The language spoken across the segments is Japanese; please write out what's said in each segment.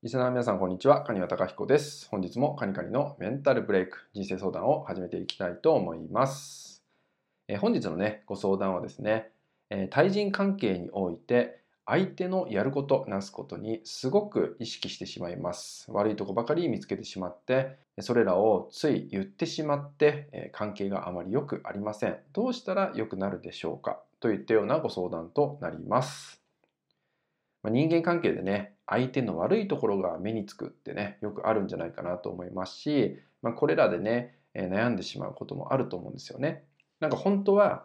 リスナーの皆さん、こんにちは。蟹和隆彦です。本日もカニカニのメンタルブレイク、人生相談を始めていきたいと思います。えー、本日のね、ご相談はですね、えー、対人関係において、相手のやること、なすことにすごく意識してしまいます。悪いとこばかり見つけてしまって、それらをつい言ってしまって、えー、関係があまり良くありません。どうしたら良くなるでしょうかといったようなご相談となります。まあ、人間関係でね、相手の悪いところが目につくってねよくあるんじゃないかなと思いますし、まあ、これらでね、えー、悩んでしまうこともあると思うんですよね。なんか本当は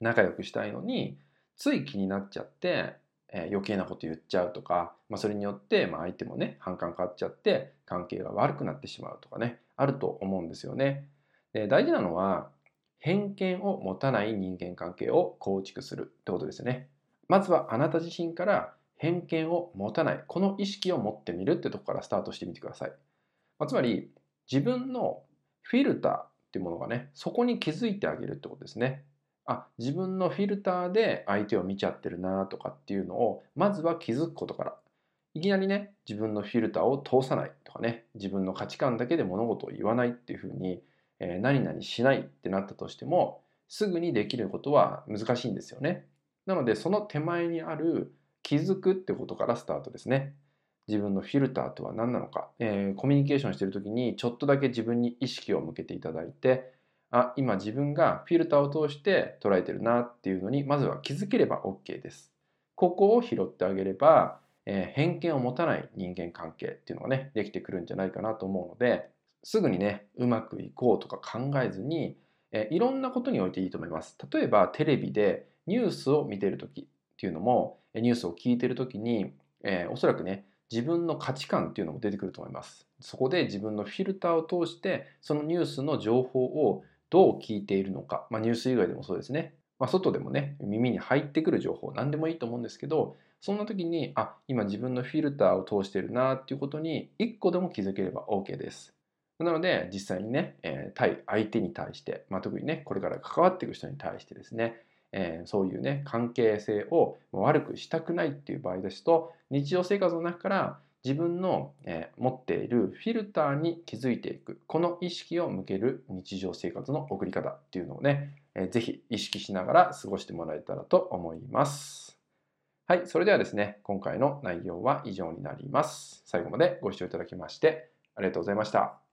仲良くしたいのについ気になっちゃって、えー、余計なこと言っちゃうとか、まあ、それによって、まあ、相手もね反感買っちゃって関係が悪くなってしまうとかねあると思うんですよね。で大事なのは偏見を持たない人間関係を構築するってことですよね。まずはあなた自身から偏見を持たない、この意識を持ってみるってとこからスタートしてみてください。まあ、つまり、自分のフィルターっていうものがね、そこに気づいてあげるってことですね。あ、自分のフィルターで相手を見ちゃってるなとかっていうのを、まずは気づくことから。いきなりね、自分のフィルターを通さないとかね、自分の価値観だけで物事を言わないっていうふうに、えー、何々しないってなったとしても、すぐにできることは難しいんですよね。なので、その手前にある気づくってことからスタートですね。自分のフィルターとは何なのか、えー、コミュニケーションしてる時にちょっとだけ自分に意識を向けていただいてあ今自分がフィルターを通して捉えてるなっていうのにまずは気づければ OK です。ここを拾ってあげれば、えー、偏見を持たない人間関係っていうのがねできてくるんじゃないかなと思うのですぐにねうまくいこうとか考えずに、えー、いろんなことにおいていいと思います。例えばテレビでニュースを見てる時っていうのもニュースを聞いてる時に、えー、おそらくね自分の価値観っていうのも出てくると思います。そこで自分のフィルターを通してそのニュースの情報をどう聞いているのか、まあ、ニュース以外でもそうですね、まあ、外でもね耳に入ってくる情報何でもいいと思うんですけどそんな時にあ今自分のフィルターを通してるなっていうことに1個でも気づければ OK です。なので実際にね、えー、対相手に対して、まあ、特にねこれから関わっていく人に対してですねえー、そういうね関係性を悪くしたくないっていう場合ですと日常生活の中から自分の、えー、持っているフィルターに気づいていくこの意識を向ける日常生活の送り方っていうのをね、えー、ぜひ意識しながら過ごしてもらえたらと思います。はい、それではですね、今回の内容は以上になります。最後までご視聴いただきましてありがとうございました。